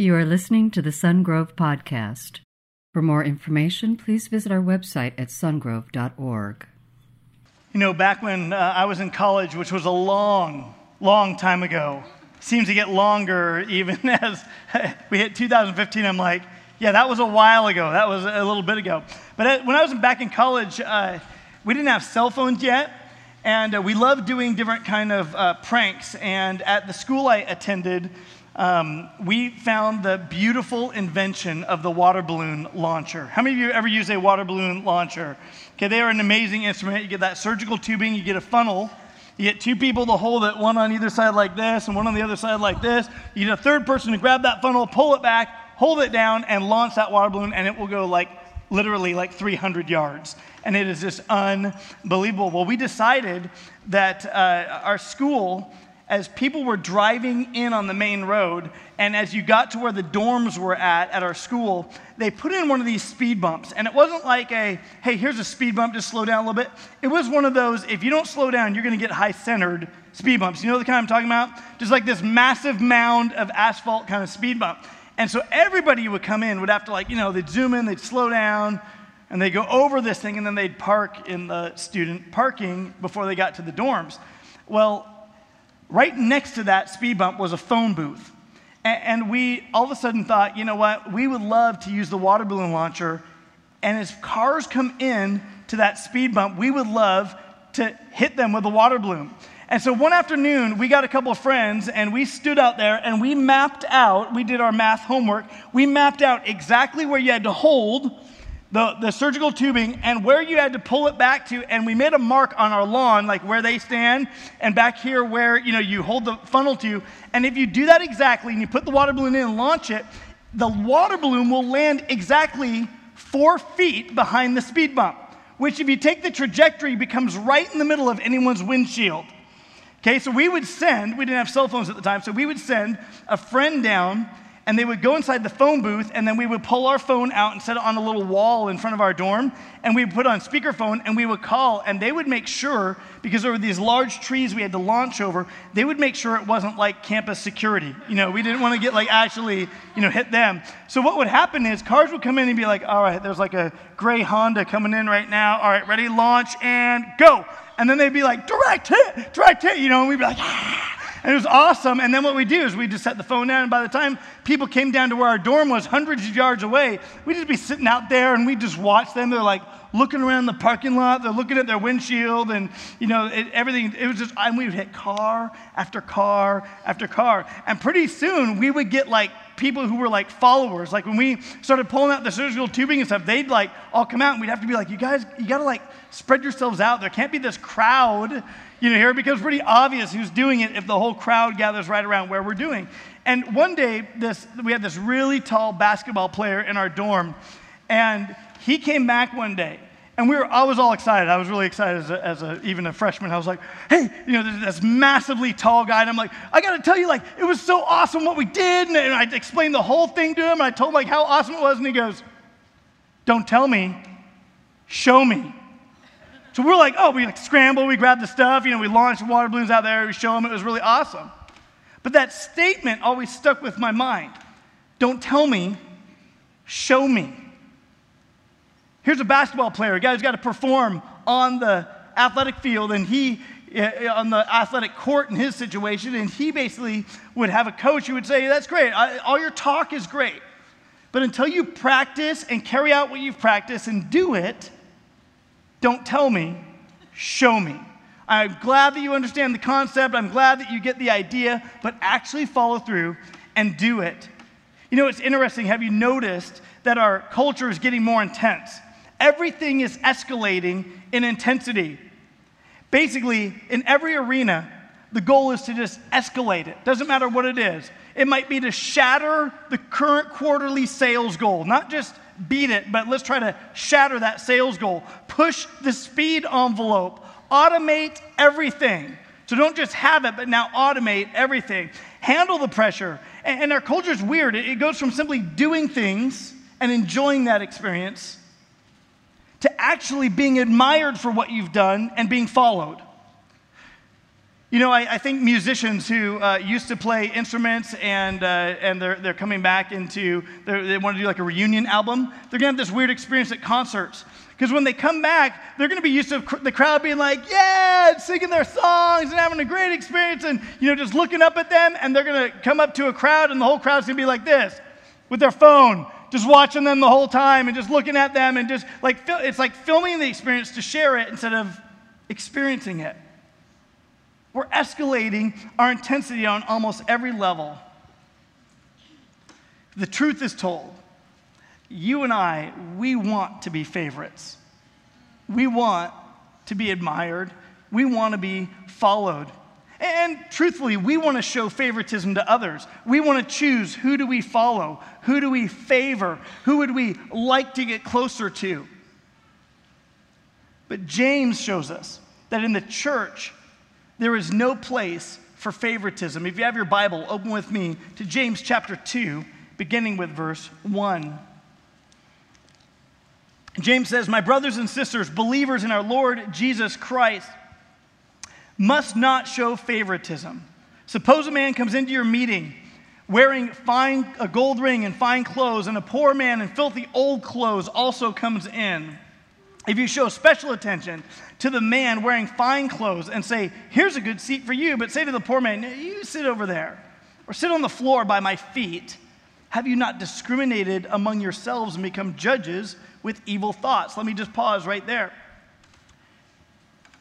You are listening to the Sungrove Podcast. For more information, please visit our website at sungrove.org. You know, back when uh, I was in college, which was a long, long time ago, seems to get longer even as we hit 2015. I'm like, yeah, that was a while ago. That was a little bit ago. But uh, when I was back in college, uh, we didn't have cell phones yet, and uh, we loved doing different kind of uh, pranks. And at the school I attended, um, we found the beautiful invention of the water balloon launcher. How many of you ever use a water balloon launcher? Okay, they are an amazing instrument. You get that surgical tubing, you get a funnel, you get two people to hold it, one on either side like this, and one on the other side like this. You get a third person to grab that funnel, pull it back, hold it down, and launch that water balloon, and it will go like literally like 300 yards. And it is just unbelievable. Well, we decided that uh, our school as people were driving in on the main road, and as you got to where the dorms were at at our school, they put in one of these speed bumps. And it wasn't like a, hey, here's a speed bump, just slow down a little bit. It was one of those, if you don't slow down, you're gonna get high centered speed bumps. You know the kind I'm talking about? Just like this massive mound of asphalt kind of speed bump. And so everybody would come in would have to, like, you know, they'd zoom in, they'd slow down, and they'd go over this thing, and then they'd park in the student parking before they got to the dorms. Well, Right next to that speed bump was a phone booth. And we all of a sudden thought, you know what, we would love to use the water balloon launcher. And as cars come in to that speed bump, we would love to hit them with a water balloon. And so one afternoon, we got a couple of friends and we stood out there and we mapped out, we did our math homework, we mapped out exactly where you had to hold the, the surgical tubing and where you had to pull it back to and we made a mark on our lawn like where they stand and back here where you know you hold the funnel to. And if you do that exactly and you put the water balloon in and launch it the water balloon will land exactly four feet behind the speed bump which if you take the trajectory becomes right in the middle of anyone's windshield. Okay so we would send we didn't have cell phones at the time so we would send a friend down and they would go inside the phone booth, and then we would pull our phone out and set it on a little wall in front of our dorm, and we would put on speakerphone, and we would call, and they would make sure, because there were these large trees we had to launch over, they would make sure it wasn't like campus security. You know, we didn't want to get like actually, you know, hit them. So what would happen is cars would come in and be like, all right, there's like a gray Honda coming in right now. All right, ready, launch, and go. And then they'd be like, direct hit, direct hit, you know, and we'd be like, ah. And it was awesome. And then what we do is we just set the phone down. And by the time people came down to where our dorm was, hundreds of yards away, we'd just be sitting out there and we'd just watch them. They're like looking around the parking lot. They're looking at their windshield and, you know, it, everything. It was just, and we would hit car after car after car. And pretty soon we would get like people who were like followers. Like when we started pulling out the surgical tubing and stuff, they'd like all come out and we'd have to be like, you guys, you got to like spread yourselves out. There can't be this crowd you know, here it becomes pretty obvious who's doing it if the whole crowd gathers right around where we're doing. And one day, this, we had this really tall basketball player in our dorm, and he came back one day. And we were, I was all excited. I was really excited as, a, as a, even a freshman. I was like, hey, you know, this, this massively tall guy. And I'm like, I got to tell you, like, it was so awesome what we did. And, and I explained the whole thing to him. And I told him, like, how awesome it was. And he goes, don't tell me, show me. So we're like, oh, we like scramble, we grab the stuff, you know, we launch water balloons out there, we show them, it was really awesome. But that statement always stuck with my mind. Don't tell me, show me. Here's a basketball player, a guy who's got to perform on the athletic field, and he, eh, on the athletic court in his situation, and he basically would have a coach who would say, That's great, all your talk is great. But until you practice and carry out what you've practiced and do it, don't tell me, show me. I'm glad that you understand the concept. I'm glad that you get the idea, but actually follow through and do it. You know, it's interesting. Have you noticed that our culture is getting more intense? Everything is escalating in intensity. Basically, in every arena, the goal is to just escalate it. Doesn't matter what it is. It might be to shatter the current quarterly sales goal, not just beat it, but let's try to shatter that sales goal. Push the speed envelope, automate everything. So don't just have it, but now automate everything. Handle the pressure. And, our culture is weird. It goes from simply doing things and enjoying that experience to actually being admired for what you've done and being followed. You know, I, I think musicians who uh, used to play instruments and, uh, and they're, they're coming back into, they want to do like a reunion album, they're going to have this weird experience at concerts. Because when they come back, they're going to be used to the crowd being like, yeah, singing their songs and having a great experience and, you know, just looking up at them. And they're going to come up to a crowd and the whole crowd's going to be like this with their phone, just watching them the whole time and just looking at them and just like, it's like filming the experience to share it instead of experiencing it. We're escalating our intensity on almost every level. The truth is told. You and I, we want to be favorites. We want to be admired. We want to be followed. And truthfully, we want to show favoritism to others. We want to choose who do we follow? Who do we favor? Who would we like to get closer to? But James shows us that in the church, there is no place for favoritism. If you have your Bible, open with me to James chapter 2, beginning with verse 1. James says, My brothers and sisters, believers in our Lord Jesus Christ, must not show favoritism. Suppose a man comes into your meeting wearing fine, a gold ring and fine clothes, and a poor man in filthy old clothes also comes in. If you show special attention to the man wearing fine clothes and say, Here's a good seat for you, but say to the poor man, You sit over there, or sit on the floor by my feet, have you not discriminated among yourselves and become judges with evil thoughts? Let me just pause right there.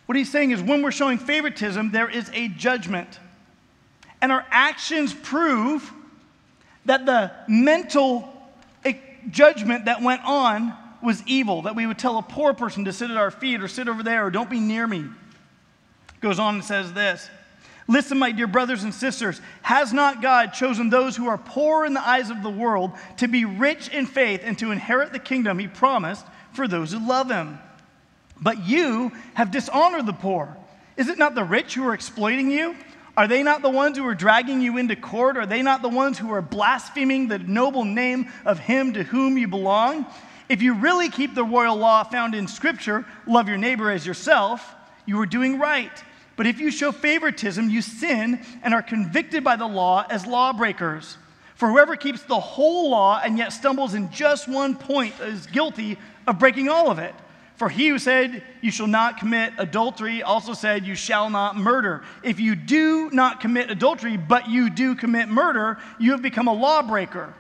What he's saying is, when we're showing favoritism, there is a judgment. And our actions prove that the mental eh, judgment that went on was evil, that we would tell a poor person to sit at our feet or sit over there or don't be near me. Goes on and says this Listen, my dear brothers and sisters, has not God chosen those who are poor in the eyes of the world to be rich in faith and to inherit the kingdom he promised for those who love him? But you have dishonored the poor. Is it not the rich who are exploiting you? Are they not the ones who are dragging you into court? Are they not the ones who are blaspheming the noble name of him to whom you belong? If you really keep the royal law found in Scripture, love your neighbor as yourself, you are doing right. But if you show favoritism, you sin and are convicted by the law as lawbreakers. For whoever keeps the whole law and yet stumbles in just one point is guilty of breaking all of it. For he who said, You shall not commit adultery, also said, You shall not murder. If you do not commit adultery, but you do commit murder, you have become a lawbreaker.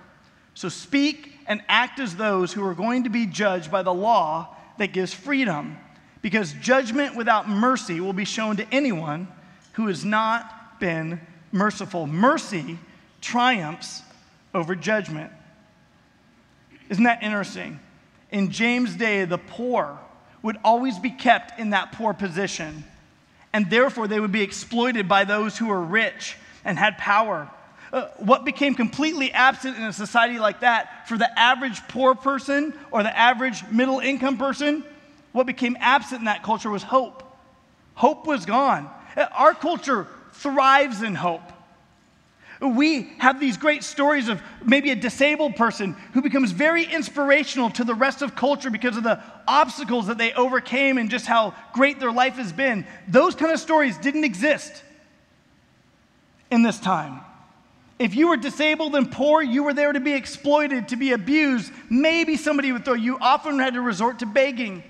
So speak and act as those who are going to be judged by the law that gives freedom, because judgment without mercy will be shown to anyone who has not been merciful. Mercy triumphs over judgment. Isn't that interesting? In James' day, the poor would always be kept in that poor position, and therefore they would be exploited by those who were rich and had power. Uh, what became completely absent in a society like that for the average poor person or the average middle income person, what became absent in that culture was hope. Hope was gone. Uh, our culture thrives in hope. We have these great stories of maybe a disabled person who becomes very inspirational to the rest of culture because of the obstacles that they overcame and just how great their life has been. Those kind of stories didn't exist in this time. If you were disabled and poor, you were there to be exploited, to be abused. Maybe somebody would throw you. Often had to resort to begging.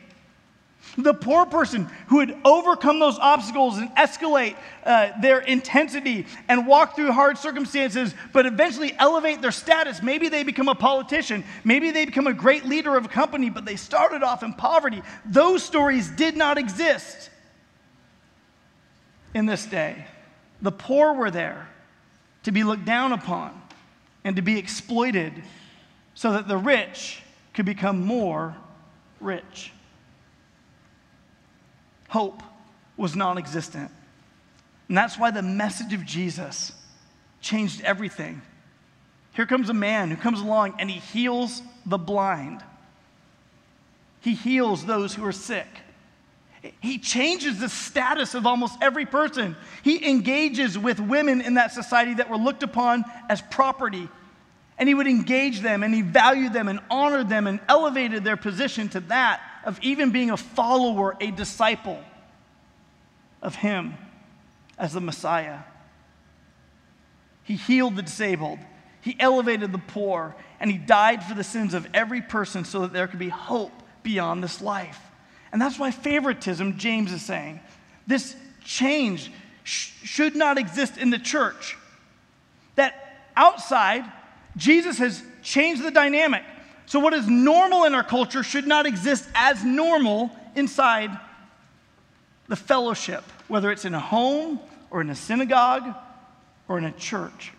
The poor person who would overcome those obstacles and escalate uh, their intensity and walk through hard circumstances, but eventually elevate their status. Maybe they become a politician. Maybe they become a great leader of a company, but they started off in poverty. Those stories did not exist in this day. The poor were there to be looked down upon and to be exploited so that the rich could become more rich. Hope was non existent. And that's why the message of Jesus changed everything. Here comes a man who comes along and he heals the blind. He heals those who are sick. He changes the status of almost every person. He engages with women in that society that were looked upon as property. And he would engage them and he valued them and honored them and elevated their position to that of even being a follower, a disciple of him. as the Messiah. He healed the disabled, he elevated the poor, and he died for the sins of every person so that there could be hope beyond this life. And that's why favoritism, James is saying, this change sh- should not exist in the church. That outside, Jesus has changed the dynamic. So, what is normal in our culture should not exist as normal inside the fellowship, whether it's in a home or in a synagogue or in a church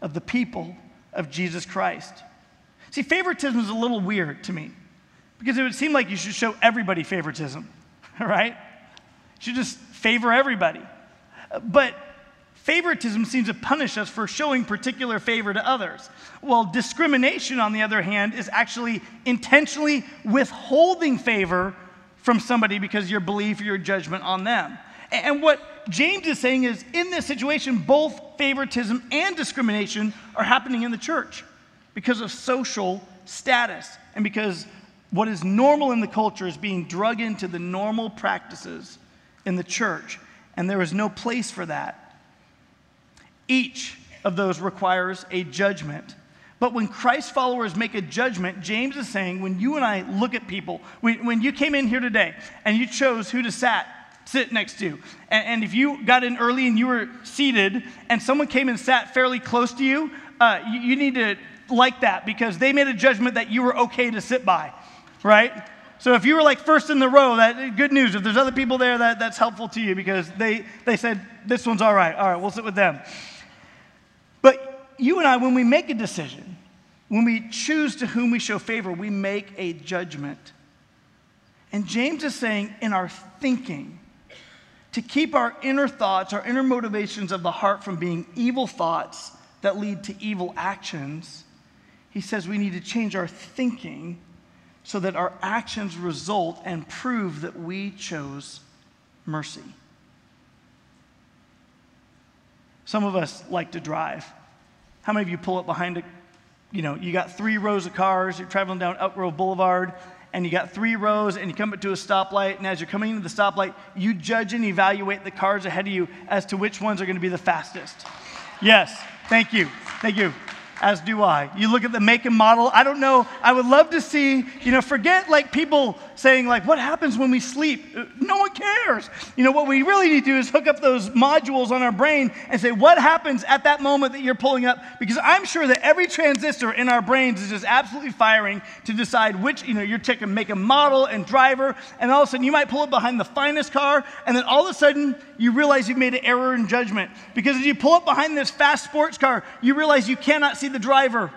of the people of Jesus Christ. See, favoritism is a little weird to me because it would seem like you should show everybody favoritism, right? You should just favor everybody. But favoritism seems to punish us for showing particular favor to others. While discrimination, on the other hand, is actually intentionally withholding favor from somebody because your belief or your judgment on them. And what James is saying is in this situation, both favoritism and discrimination are happening in the church because of social status and because what is normal in the culture is being drug into the normal practices in the church, and there is no place for that. Each of those requires a judgment. But when Christ followers make a judgment, James is saying, when you and I look at people, when, when you came in here today and you chose who to sat, sit next to, and, and, if you got in early and you were seated and someone came and sat fairly close to you, uh, you, you need to like that because they made a judgment that you were okay to sit by, right? So if you were like first in the row, that good news. If there's other people there, that, that's helpful to you because they, they said, this one's all right. All right, we'll sit with them. But you and I, when we make a decision, when we choose to whom we show favor, we make a judgment. And James is saying in our thinking, to keep our inner thoughts, our inner motivations of the heart from being evil thoughts that lead to evil actions, he says we need to change our thinking so that our actions result and prove that we chose mercy. Some of us like to drive. How many of you pull up behind a, you know, you got three rows of cars, you're traveling down Elk Grove Boulevard, and you got three rows, and you come up to a stoplight, and as you're coming into the stoplight, you judge and evaluate the cars ahead of you as to which ones are going to be the fastest. Yes, thank you. Thank you as do I. You look at the make and model. I don't know. I would love to see, you know, forget like people saying, like, what happens when we sleep? No one cares. You know, what we really need to do is hook up those modules on our brain and say, what happens at that moment that you're pulling up? Because I'm sure that every transistor in our brains is just absolutely firing to decide which, you know, you're checking make and model and driver, and all of a sudden you might pull up behind the finest car, and then all of a sudden you realize you've made an error in judgment. Because as you pull up behind this fast sports car, you realize you cannot see the driver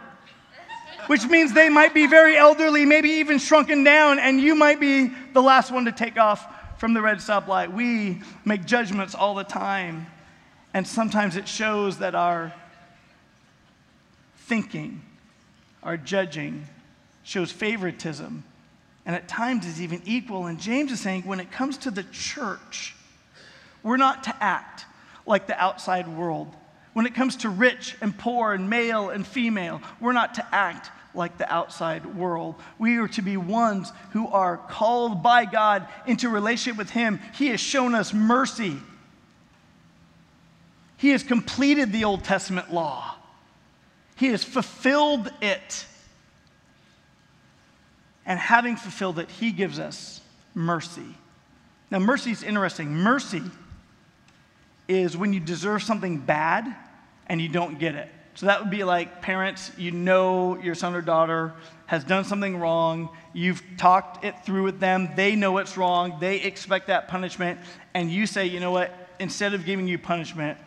which means they might be very elderly, maybe even shrunken down, and you might be the last one to take off from the red stoplight. We make judgments all the time, and sometimes it shows that our thinking, our judging, shows favoritism, and at times is even equal. And James is saying when it comes to the church, we're not to act like the outside world. When it comes to rich and poor and male and female, we're not to act like the outside world. We are to be ones who are called by God into relationship with Him. He has shown us mercy. He has completed the Old Testament law, He has fulfilled it. And having fulfilled it, He gives us mercy. Now, mercy is interesting. Mercy is when you deserve something bad and you don't get it. So that would be like parents, you know your son or daughter has done something wrong. You've talked it through with them. They know it's wrong. They expect that punishment. And you say, you know what? Instead of giving you punishment,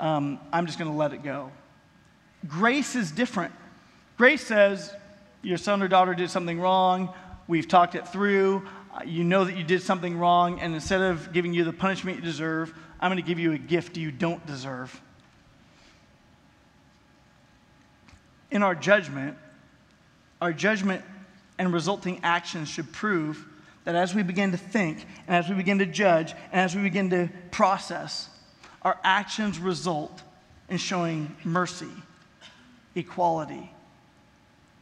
um, I'm just going to let it go. Grace is different. Grace says, your son or daughter did something wrong. We've talked it through. You know that you did something wrong. And instead of giving you the punishment you deserve, I'm going to give you a gift you don't deserve. In our judgment, our judgment and resulting actions should prove that as we begin to think and as we begin to judge and as we begin to process, our actions result in showing mercy, equality.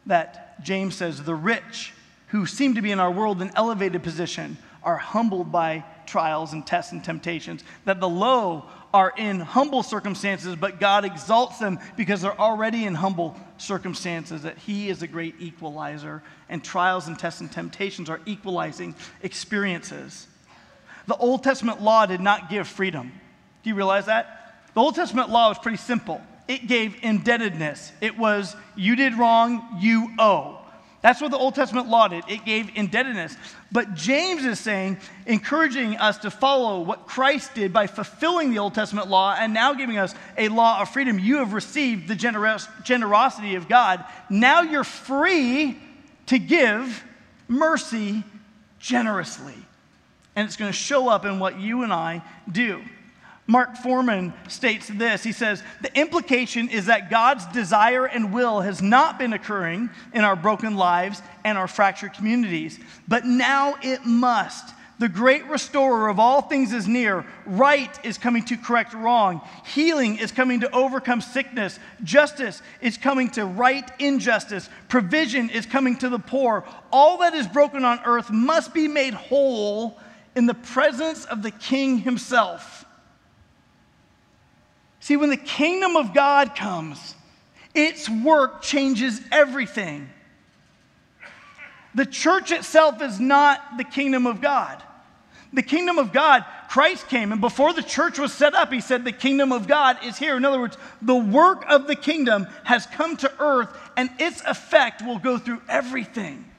That James says the rich who seem to be in our world in elevated position are humbled by trials and tests and temptations, that the low are in humble circumstances, but God exalts them because they're already in humble circumstances, that He is a great equalizer, and trials and tests and temptations are equalizing experiences. The Old Testament law did not give freedom. Do you realize that? The Old Testament law was pretty simple. It gave indebtedness. It was, you did wrong, you owe. That's what the Old Testament law did. It gave indebtedness. But James is saying, encouraging us to follow what Christ did by fulfilling the Old Testament law and now giving us a law of freedom. You have received the generos- generosity of God. Now you're free to give mercy generously. And it's going to show up in what you and I do. Mark Foreman states this. He says, The implication is that God's desire and will has not been occurring in our broken lives and our fractured communities, but now it must. The great restorer of all things is near. Right is coming to correct wrong. Healing is coming to overcome sickness. Justice is coming to right injustice. Provision is coming to the poor. All that is broken on earth must be made whole in the presence of the King himself. See, when the kingdom of God comes, its work changes everything. The church itself is not the kingdom of God. The kingdom of God, Christ came, and before the church was set up, he said, The kingdom of God is here. In other words, the work of the kingdom has come to earth, and its effect will go through everything.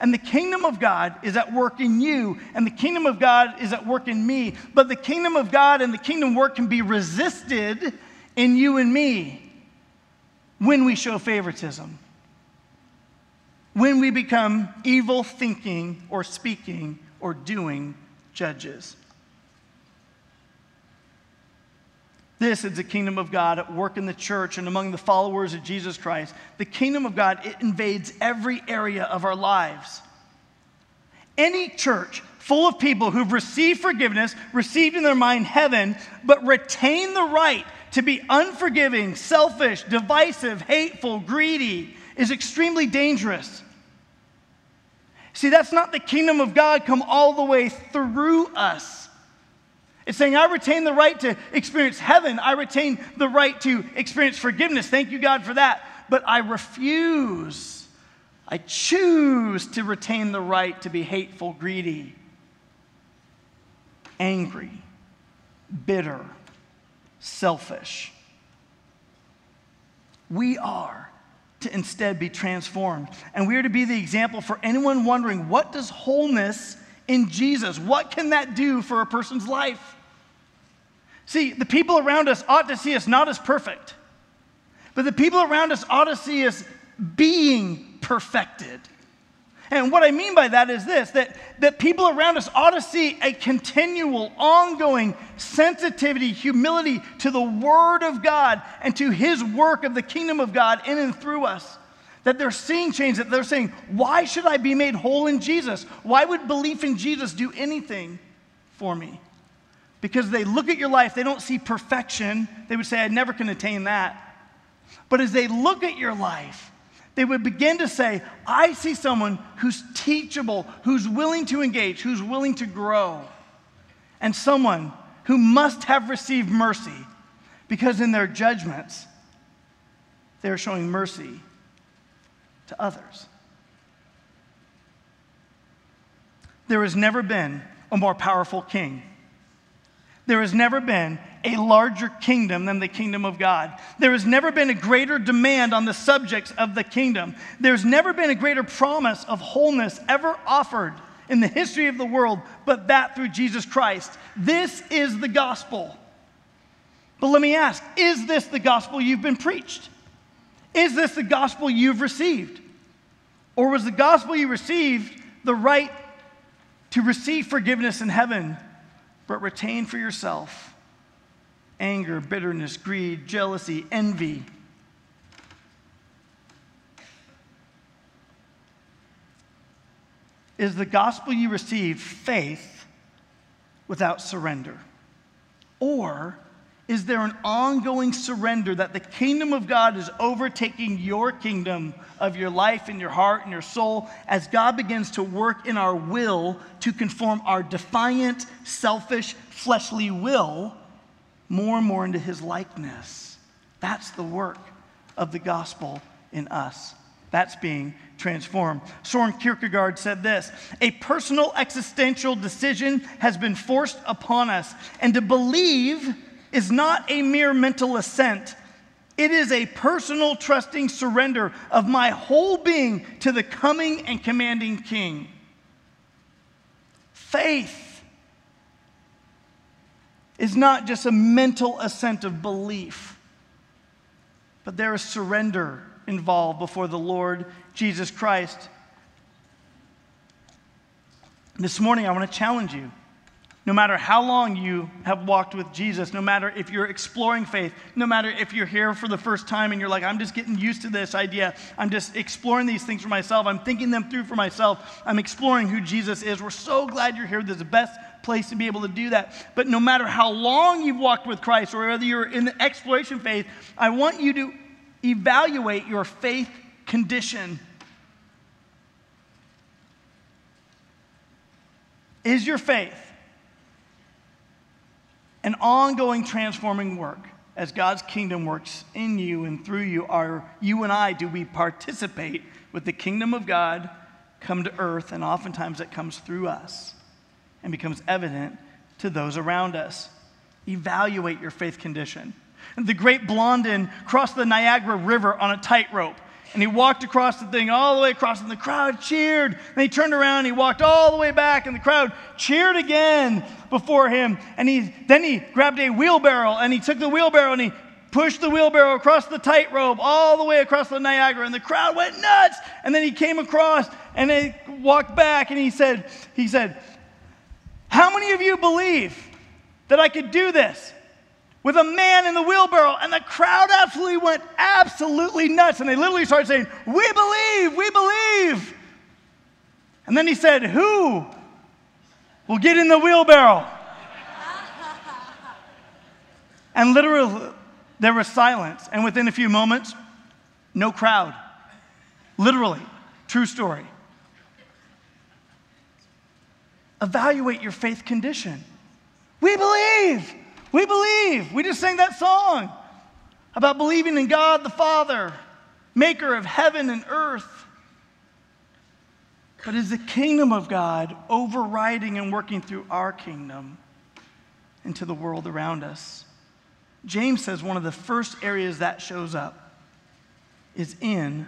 And the kingdom of God is at work in you, and the kingdom of God is at work in me. But the kingdom of God and the kingdom work can be resisted in you and me when we show favoritism, when we become evil thinking or speaking or doing judges. This is the kingdom of God at work in the church and among the followers of Jesus Christ. The kingdom of God, it invades every area of our lives. Any church full of people who've received forgiveness, received in their mind heaven, but retain the right to be unforgiving, selfish, divisive, hateful, greedy is extremely dangerous. See, that's not the kingdom of God come all the way through us. It's saying, I retain the right to experience heaven. I retain the right to experience forgiveness. Thank you, God, for that. But I refuse, I choose to retain the right to be hateful, greedy, angry, bitter, selfish. We are to instead be transformed. And we are to be the example for anyone wondering what does wholeness in Jesus, what can that do for a person's life? See, the people around us ought to see us not as perfect, but the people around us ought to see us being perfected. And what I mean by that is this that, that people around us ought to see a continual, ongoing sensitivity, humility to the Word of God and to His work of the kingdom of God in and through us. That they're seeing change, that they're saying, Why should I be made whole in Jesus? Why would belief in Jesus do anything for me? Because they look at your life, they don't see perfection. They would say, I never can attain that. But as they look at your life, they would begin to say, I see someone who's teachable, who's willing to engage, who's willing to grow, and someone who must have received mercy because in their judgments, they're showing mercy to others. There has never been a more powerful king there has never been a larger kingdom than the kingdom of God. There has never been a greater demand on the subjects of the kingdom. There's never been a greater promise of wholeness ever offered in the history of the world, but that through Jesus Christ. This is the gospel. But let me ask is this the gospel you've been preached? Is this the gospel you've received? Or was the gospel you received the right to receive forgiveness in heaven but retain for yourself anger, bitterness, greed, jealousy, envy. Is the gospel you receive faith without surrender? Or Is there an ongoing surrender that the kingdom of God is overtaking your kingdom of your life and your heart and your soul as God begins to work in our will to conform our defiant, selfish, fleshly will more and more into his likeness? That's the work of the gospel in us. That's being transformed. Soren Kierkegaard said this A personal existential decision has been forced upon us, and to believe is not a mere mental assent. It is a personal, trusting surrender of my whole being to the coming and commanding King. Faith is not just a mental assent of belief, but there is surrender involved before the Lord Jesus Christ. This morning, I want to challenge you no matter how long you have walked with Jesus, no matter if you're exploring faith, no matter if you're here for the first time and you're like, I'm just getting used to this idea, I'm just exploring these things for myself, I'm thinking them through for myself, I'm exploring who Jesus is. We're so glad you're here. This is the best place to be able to do that. But no matter how long you've walked with Christ or whether you're in the exploration phase, I want you to evaluate your faith condition. Is your faith an ongoing transforming work as God's kingdom works in you and through you. Are you and I, do we participate with the kingdom of God come to earth? And oftentimes it comes through us and becomes evident to those around us. Evaluate your faith condition. The great Blondin crossed the Niagara River on a tightrope. And he walked across the thing all the way across, and the crowd cheered. And he turned around and he walked all the way back, and the crowd cheered again before him. And he, then he grabbed a wheelbarrow and he took the wheelbarrow and he pushed the wheelbarrow across the tightrope all the way across the Niagara, and the crowd went nuts. And then he came across and they walked back, and he said, he said, How many of you believe that I could do this? With a man in the wheelbarrow, and the crowd absolutely went absolutely nuts. And they literally started saying, We believe, we believe. And then he said, Who will get in the wheelbarrow? and literally, there was silence. And within a few moments, no crowd. Literally, true story. Evaluate your faith condition. We believe. We believe. We just sang that song about believing in God the Father, maker of heaven and earth. But is the kingdom of God overriding and working through our kingdom into the world around us? James says one of the first areas that shows up is in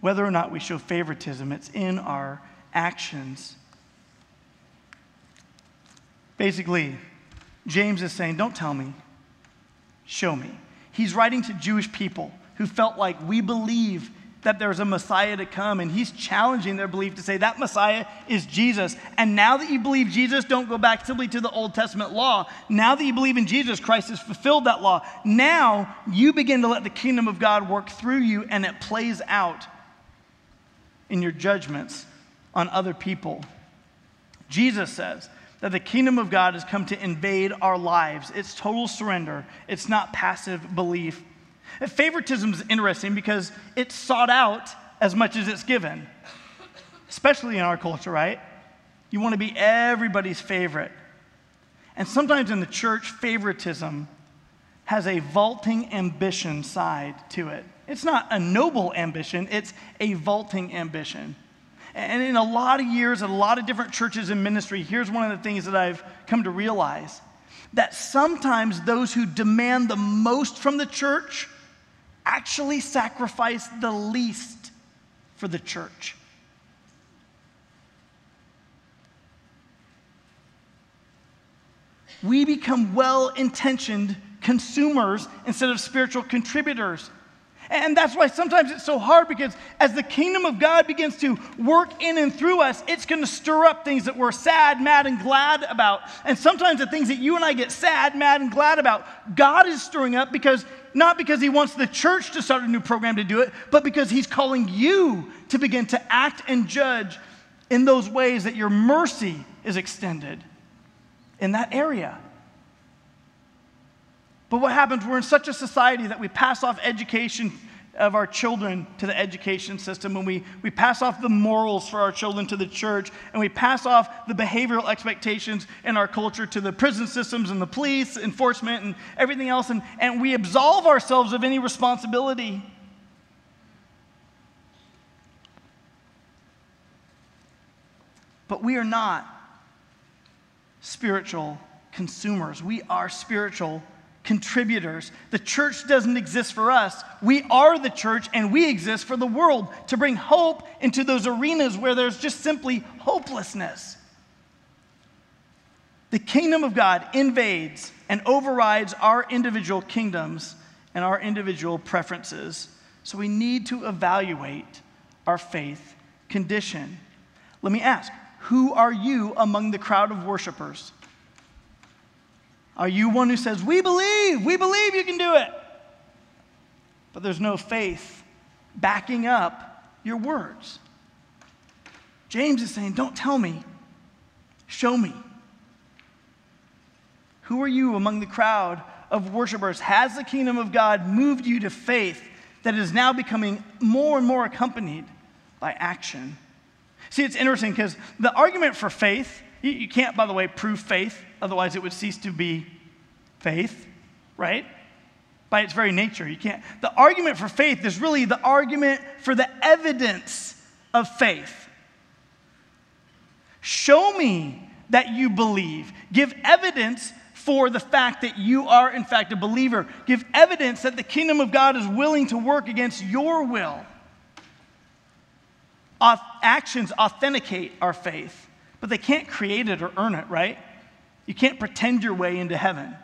whether or not we show favoritism, it's in our actions. Basically, James is saying, Don't tell me, show me. He's writing to Jewish people who felt like we believe that there's a Messiah to come, and he's challenging their belief to say that Messiah is Jesus. And now that you believe Jesus, don't go back simply to the Old Testament law. Now that you believe in Jesus, Christ has fulfilled that law. Now you begin to let the kingdom of God work through you, and it plays out in your judgments on other people. Jesus says, that the kingdom of God has come to invade our lives. It's total surrender, it's not passive belief. Favoritism is interesting because it's sought out as much as it's given, especially in our culture, right? You want to be everybody's favorite. And sometimes in the church, favoritism has a vaulting ambition side to it. It's not a noble ambition, it's a vaulting ambition. And in a lot of years, at a lot of different churches and ministry, here's one of the things that I've come to realize that sometimes those who demand the most from the church actually sacrifice the least for the church. We become well intentioned consumers instead of spiritual contributors. And that's why sometimes it's so hard because as the kingdom of God begins to work in and through us, it's going to stir up things that we're sad, mad, and glad about. And sometimes the things that you and I get sad, mad, and glad about, God is stirring up because not because He wants the church to start a new program to do it, but because He's calling you to begin to act and judge in those ways that your mercy is extended in that area. But what happens, we're in such a society that we pass off education of our children to the education system, and we, we pass off the morals for our children to the church, and we pass off the behavioral expectations in our culture to the prison systems and the police, enforcement, and everything else, and, and we absolve ourselves of any responsibility. But we are not spiritual consumers, we are spiritual contributors. The church doesn't exist for us. We are the church and we exist for the world to bring hope into those arenas where there's just simply hopelessness. The kingdom of God invades and overrides our individual kingdoms and our individual preferences. So we need to evaluate our faith condition. Let me ask who are you among the crowd of worshipers? Are you one who says, We believe, we believe you can do it? But there's no faith backing up your words. James is saying, Don't tell me, show me. Who are you among the crowd of worshipers? Has the kingdom of God moved you to faith that is now becoming more and more accompanied by action? See, it's interesting because the argument for faith, you, can't, by the way, prove faith Otherwise, it would cease to be faith, right? By its very nature, you can't. The argument for faith is really the argument for the evidence of faith. Show me that you believe. Give evidence for the fact that you are, in fact, a believer. Give evidence that the kingdom of God is willing to work against your will. Actions authenticate our faith, but they can't create it or earn it, right? You can't pretend your way into heaven.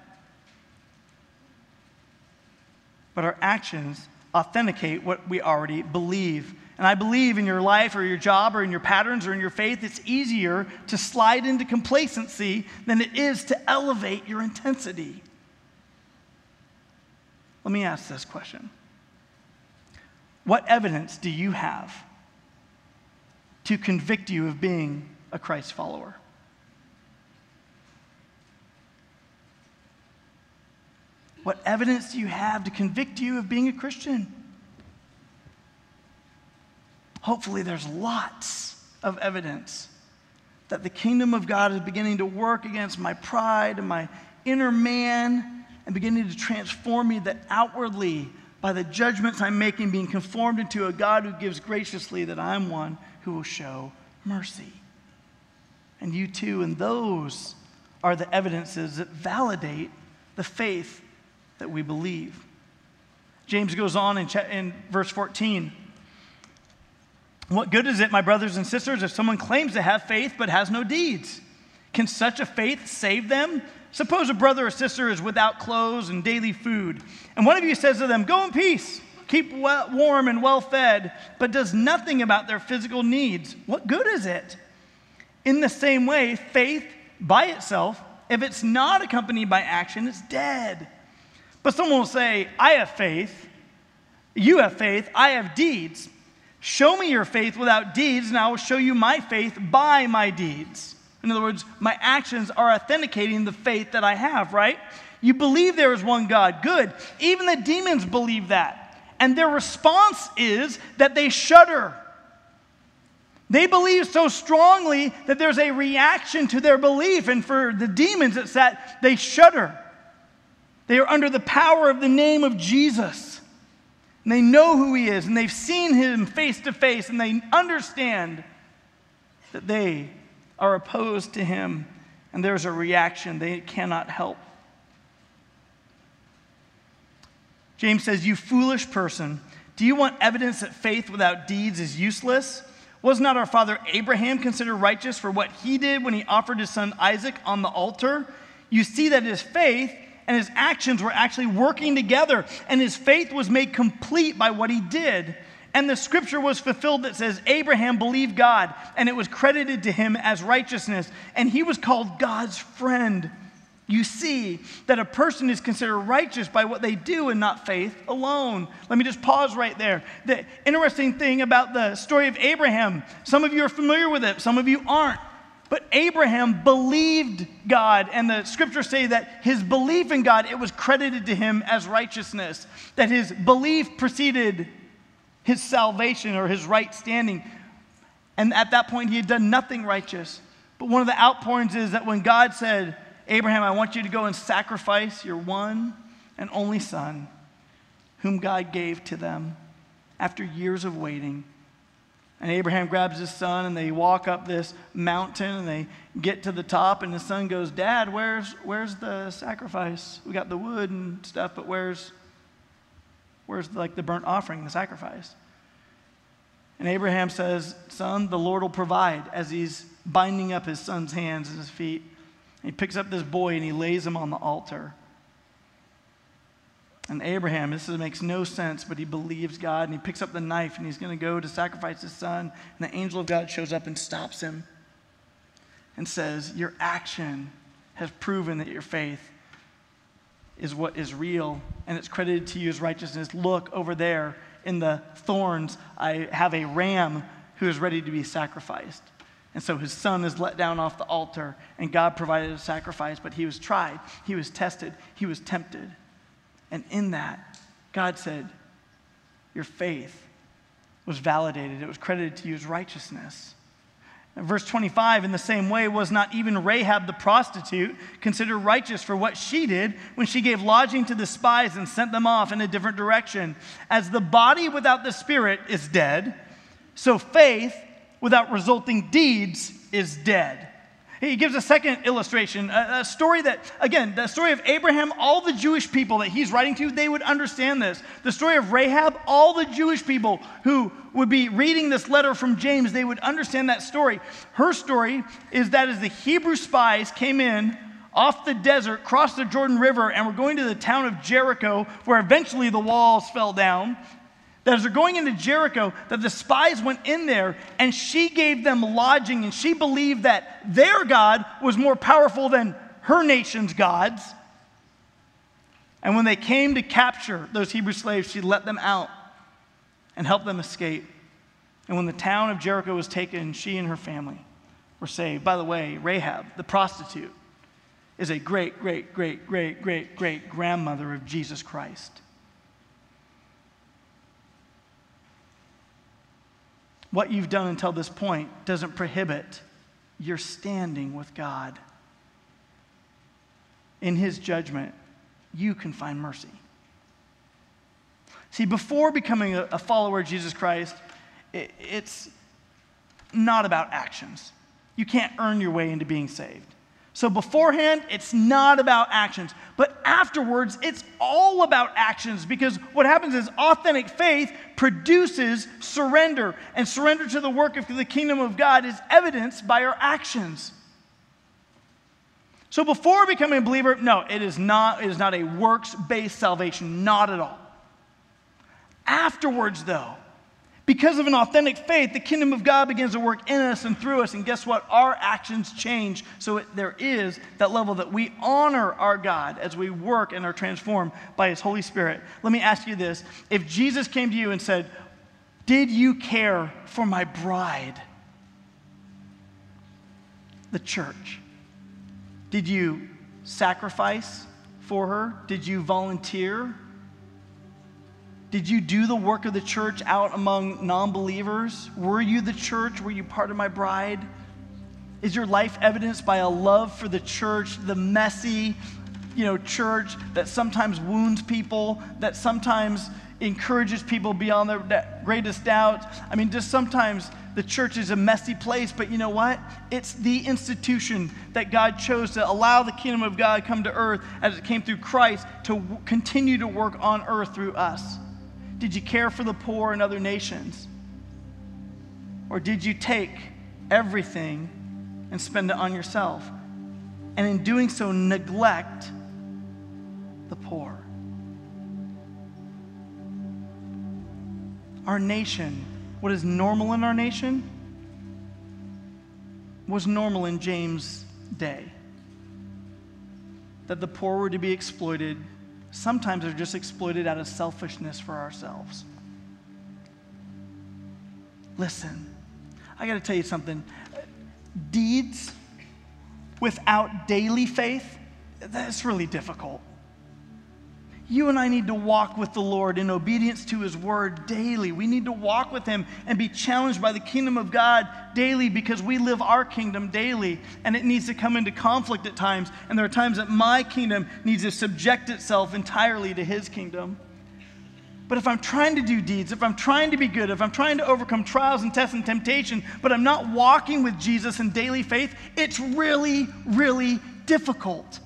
But our actions authenticate what we already believe. And I believe in your life or your job or in your patterns or in your faith, it's easier to slide into complacency than it is to elevate your intensity. Let me ask this question What evidence do you have to convict you of being a Christ follower? What evidence do you have to convict you of being a Christian? Hopefully, there's lots of evidence that the kingdom of God is beginning to work against my pride and my inner man and beginning to transform me that outwardly, by the judgments I'm making, being conformed into a God who gives graciously, that I'm one who will show mercy. And you too, and those are the evidences that validate the faith that we believe. James goes on in, in verse 14. What good is it, my brothers and sisters, if someone claims to have faith but has no deeds? Can such a faith save them? Suppose a brother or sister is without clothes and daily food, and one of you says to them, Go in peace, keep well, warm and well fed, but does nothing about their physical needs. What good is it? In the same way, faith by itself, if it's not accompanied by action, is dead. But someone will say, I have faith, you have faith, I have deeds. Show me your faith without deeds, and I will show you my faith by my deeds. In other words, my actions are authenticating the faith that I have, right? You believe there is one God. Good. Even the demons believe that. And their response is that they shudder. They believe so strongly that there's a reaction to their belief. And for the demons, it's that they shudder. They are under the power of the name of Jesus. And they know who he is, and they've seen him face to face, and they understand that they are opposed to him, and there's a reaction they cannot help. James says, You foolish person, do you want evidence that faith without deeds is useless? Was not our father Abraham considered righteous for what he did when he offered his son Isaac on the altar? You see that his faith and his actions were actually working together, and his faith was made complete by what he did. And the scripture was fulfilled that says, Abraham believed God, and it was credited to him as righteousness, and he was called God's friend. You see that a person is considered righteous by what they do and not faith alone. Let me just pause right there. The interesting thing about the story of Abraham, some of you are familiar with it, some of you aren't. But Abraham believed God, and the scriptures say that his belief in God, it was credited to him as righteousness, that his belief preceded his salvation or his right standing. And at that point, he had done nothing righteous. But one of the outpourings is that when God said, Abraham, I want you to go and sacrifice your one and only son, whom God gave to them after years of waiting. And Abraham grabs his son and they walk up this mountain and they get to the top and the son goes, "Dad, where's where's the sacrifice? We got the wood and stuff, but where's where's like the burnt offering, the sacrifice?" And Abraham says, "Son, the Lord will provide." As he's binding up his son's hands and his feet, he picks up this boy and he lays him on the altar. And Abraham, this makes no sense, but he believes God and he picks up the knife and he's going to go to sacrifice his son. And the angel of God shows up and stops him and says, Your action has proven that your faith is what is real and it's credited to you as righteousness. Look over there in the thorns, I have a ram who is ready to be sacrificed. And so his son is let down off the altar, and God provided a sacrifice, but he was tried, he was tested, he was tempted. And in that, God said, Your faith was validated, it was credited to you as righteousness. Verse 25, in the same way, was not even Rahab the prostitute considered righteous for what she did when she gave lodging to the spies and sent them off in a different direction? As the body without the spirit is dead, so faith without resulting deeds is dead. He gives a second illustration, a, a, story that, again, the story of Abraham, all the Jewish people that he's writing to, they would understand this. The story of Rahab, all the Jewish people who would be reading this letter from James, they would understand that story. Her story is that as the Hebrew spies came in off the desert, crossed the Jordan River, and were going to the town of Jericho, where eventually the walls fell down, that as they're going into Jericho, that the spies went in there and she gave them lodging and she believed that their God was more powerful than her nation's gods. And when they came to capture those Hebrew slaves, she let them out and helped them escape. And when the town of Jericho was taken, she and her family were saved. By the way, Rahab, the prostitute, is a great, great, great, great, great, great grandmother of Jesus Christ. What you've done until this point doesn't prohibit your standing with God. In His judgment, you can find mercy. See, before becoming a, follower of Jesus Christ, it's not about actions. You can't earn your way into being saved. So, beforehand, it's not about actions. But afterwards, it's all about actions because what happens is authentic faith produces surrender. And surrender to the work of the kingdom of God is evidenced by our actions. So, before becoming a believer, no, it is not, it is not a works based salvation, not at all. Afterwards, though, because of an authentic faith, the kingdom of God begins to work in us and through us. And guess what? Our actions change. So it, there is that level that we honor our God as we work and are transformed by His Holy Spirit. Let me ask you this if Jesus came to you and said, Did you care for my bride? The church. Did you sacrifice for her? Did you volunteer? Did you do the work of the church out among non believers? Were you the church? Were you part of my bride? Is your life evidenced by a love for the church, the messy, you know, church that sometimes wounds people, that sometimes encourages people beyond their greatest doubts? I mean, just sometimes the church is a messy place, but you know what? It's the institution that God chose to allow the kingdom of God come to earth as it came through Christ to continue to work on earth through us. Did you care for the poor in other nations? Or did you take everything and spend it on yourself? And in doing so, neglect the poor. Our nation, what is normal in our nation, was normal in James' day. That the poor were to be exploited sometimes are just exploited out of selfishness for ourselves. Listen, I got to tell you something. Deeds without daily faith, that's really difficult. You and I need to walk with the Lord in obedience to His word daily. We need to walk with Him and be challenged by the kingdom of God daily because we live our kingdom daily and it needs to come into conflict at times. And there are times that my kingdom needs to subject itself entirely to His kingdom. But if I'm trying to do deeds, if I'm trying to be good, if I'm trying to overcome trials and tests and temptation, but I'm not walking with Jesus in daily faith, it's really, really difficult.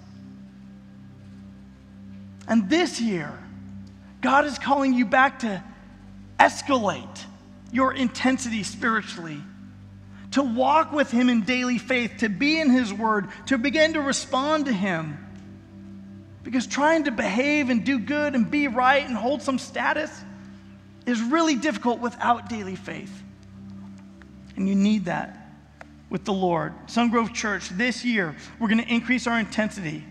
And this year, God is calling you back to escalate your intensity spiritually, to walk with Him in daily faith, to be in His Word, to begin to respond to Him. Because trying to behave and do good and be right and hold some status is really difficult without daily faith. And you need that with the Lord. Sungrove Church, this year, we're going to increase our intensity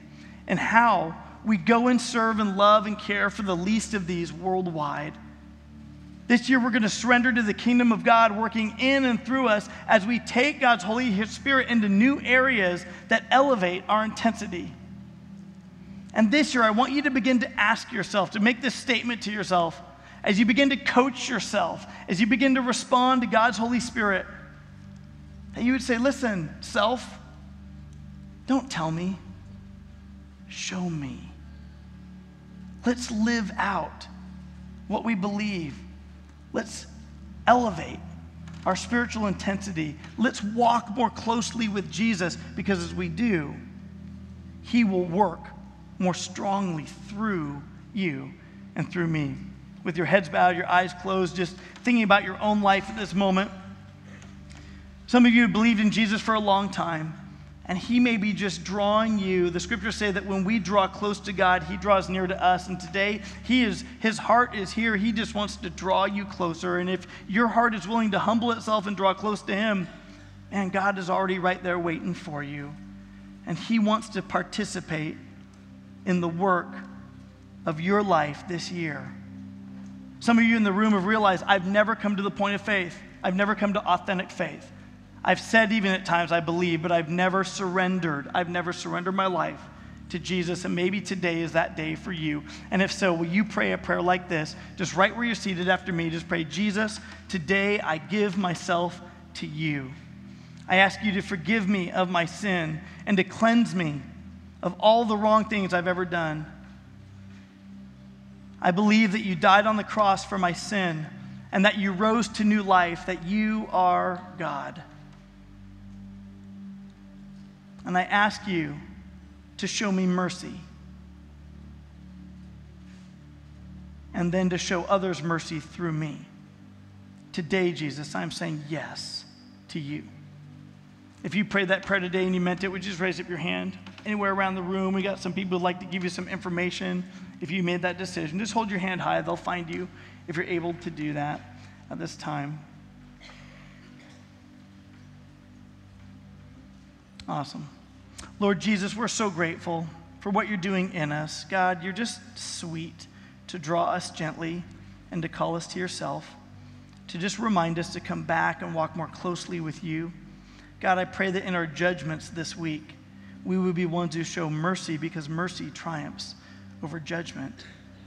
and how we go and serve and love and care for the least of these worldwide. This year, we're going to surrender to the kingdom of God working in and through us as we take God's Holy Spirit into new areas that elevate our intensity. And this year, I want you to begin to ask yourself, to make this statement to yourself, as you begin to coach yourself, as you begin to respond to God's Holy Spirit, that you would say, Listen, self, don't tell me, show me. Let's live out what we believe. Let's elevate our spiritual intensity. Let's walk more closely with Jesus because as we do, He will work more strongly through you and through me. With your heads bowed, your eyes closed, just thinking about your own life at this moment. Some of you have believed in Jesus for a long time and he may be just drawing you. The scriptures say that when we draw close to god he draws near to us. And today he is his heart is here. He just wants to draw you closer. And if your heart is willing to humble itself and draw close to him man god is already right there waiting for you. And he wants to participate in the work of your life this year. Some of you in the room have realized i've never come to the point of faith. I've never come to authentic faith I've said even at times I believe, but I've never surrendered. I've never surrendered my life to Jesus. And maybe today is that day for you. And if so, will you pray a prayer like this? Just right where you're seated after me, just pray, Jesus, today I give myself to you. I ask you to forgive me of my sin and to cleanse me of all the wrong things I've ever done. I believe that you died on the cross for my sin and that you rose to new life, that you are God. And I ask you to show me mercy. And then to show others mercy through me. Today, Jesus, I'm saying yes to you. If you prayed that prayer today and you meant it, would you just raise up your hand? Anywhere around the room, we got some people who'd like to give you some information. If you made that decision, just hold your hand high. They'll find you if you're able to do that at this time. Awesome. Lord Jesus, we're so grateful for what you're doing in us. God, you're just sweet to draw us gently and to call us to yourself, to just remind us to come back and walk more closely with you. God, I pray that in our judgments this week, we would be ones who show mercy because mercy triumphs over judgment,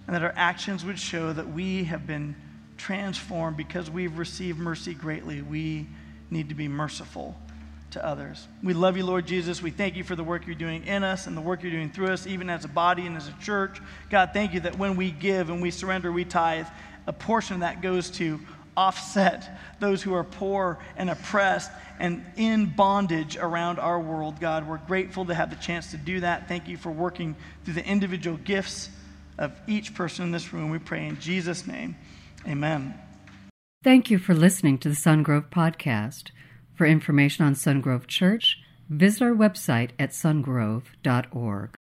and that our actions would show that we have been transformed because we've received mercy greatly. We need to be merciful to others. We love you, Lord Jesus. We thank you for the work you're doing in us and the work you're doing through us, even as a body and as a church. God, thank you that when we give and we surrender, we tithe, a portion of that goes to offset those who are poor and oppressed and in bondage around our world. God, we're grateful to have the chance to do that. Thank you for working through the individual gifts of each person in this room. We pray in Jesus' name. Amen. Thank you for listening to the Sungrove Podcast. For information on Sungrove Church, visit our website at sungrove.org.